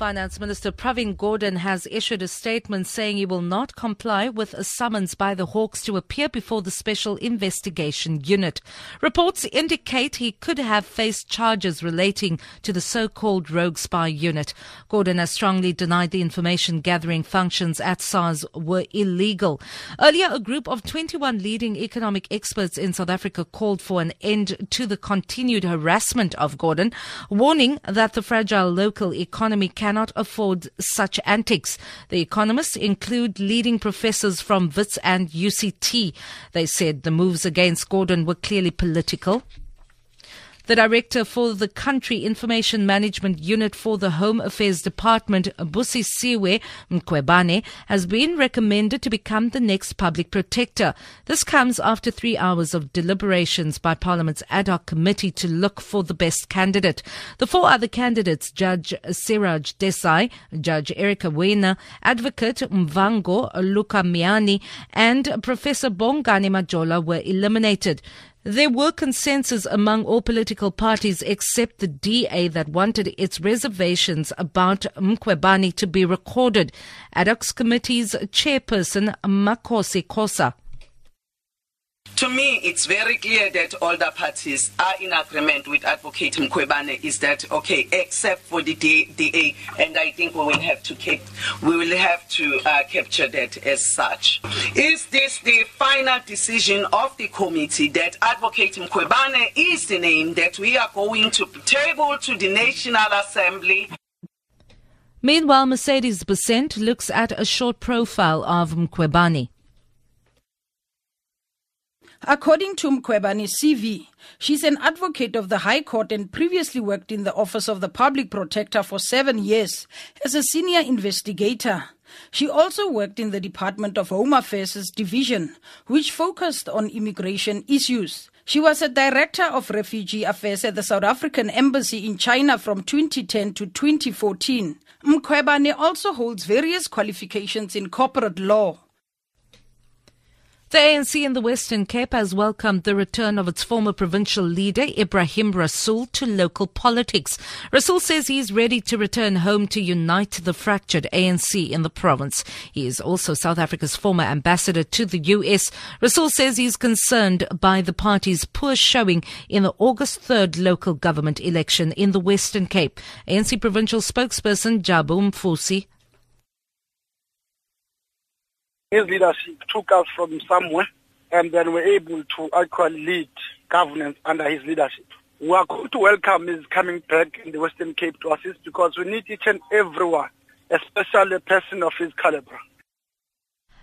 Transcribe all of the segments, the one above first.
Finance Minister Pravin Gordhan has issued a statement saying he will not comply with a summons by the Hawks to appear before the Special Investigation Unit. Reports indicate he could have faced charges relating to the so-called rogue spy unit. Gordhan has strongly denied the information gathering functions at SARS were illegal. Earlier, a group of 21 leading economic experts in South Africa called for an end to the continued harassment of Gordhan, warning that the fragile local economy can cannot afford such antics. The economists include leading professors from WITS and UCT. They said the moves against Gordhan were clearly political. The director for the Country Information Management Unit for the Home Affairs Department, Busisiwe Mkhwebane, has been recommended to become the next public protector. This comes after three hours of deliberations by Parliament's ad hoc committee to look for the best candidate. The four other candidates, Judge Siraj Desai, Judge Erica Wena, Advocate Muvhango Lukhaimane, and Professor Bongani Majola were eliminated. There were consensus among all political parties except the DA that wanted its reservations about Mkhwebane to be recorded. Ad hoc Committee's chairperson, Makhosi Khoza to me, it's very clear that all the parties are in agreement with Advocate Mkhwebane is that okay, except for the DA, and I think we will have to keep, we will have to uh, capture that as such. Is this the final decision of the committee that Advocate Mkhwebane is the name that we are going to table to the National Assembly? Meanwhile, Mercedes Besant looks at a short profile of Mkhwebane. According to Mkhwebane's CV, she's an advocate of the High Court and previously worked in the Office of the Public Protector for seven years as a senior investigator. She also worked in the Department of Home Affairs Division, which focused on immigration issues. She was a director of refugee affairs at the South African Embassy in China from 2010 to 2014. Mkhwebane also holds various qualifications in corporate law. The ANC in the Western Cape has welcomed the return of its former provincial leader, Ebrahim Rasool, to local politics. Rasool says he is ready to return home to unite the fractured ANC in the province. He is also South Africa's former ambassador to the US. Rasool says he is concerned by the party's poor showing in the August 3rd local government election in the Western Cape. ANC provincial spokesperson Jabu Mfusi his leadership took us from somewhere and then we're able to actually lead governance under his leadership. We are going to welcome his coming back in the Western Cape to assist because we need each and everyone, especially a person of his caliber.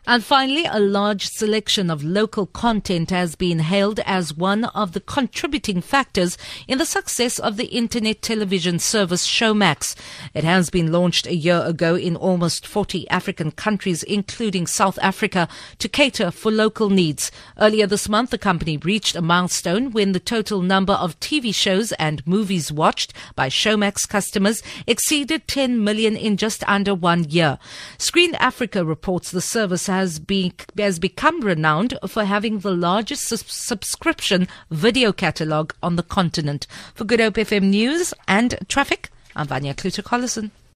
And finally, a large selection of local content has been hailed as one of the contributing factors in the success of the internet television service Showmax. It has been launched a year ago in almost 40 African countries, including South Africa, to cater for local needs. Earlier this month, the company reached a milestone when the total number of TV shows and movies watched by Showmax customers exceeded 10 million in just under one year. Screen Africa reports the service has, been, has become renowned for having the largest su- subscription video catalogue on the continent. For Good Hope FM News and Traffic, I'm Vanya Kluter-Collison.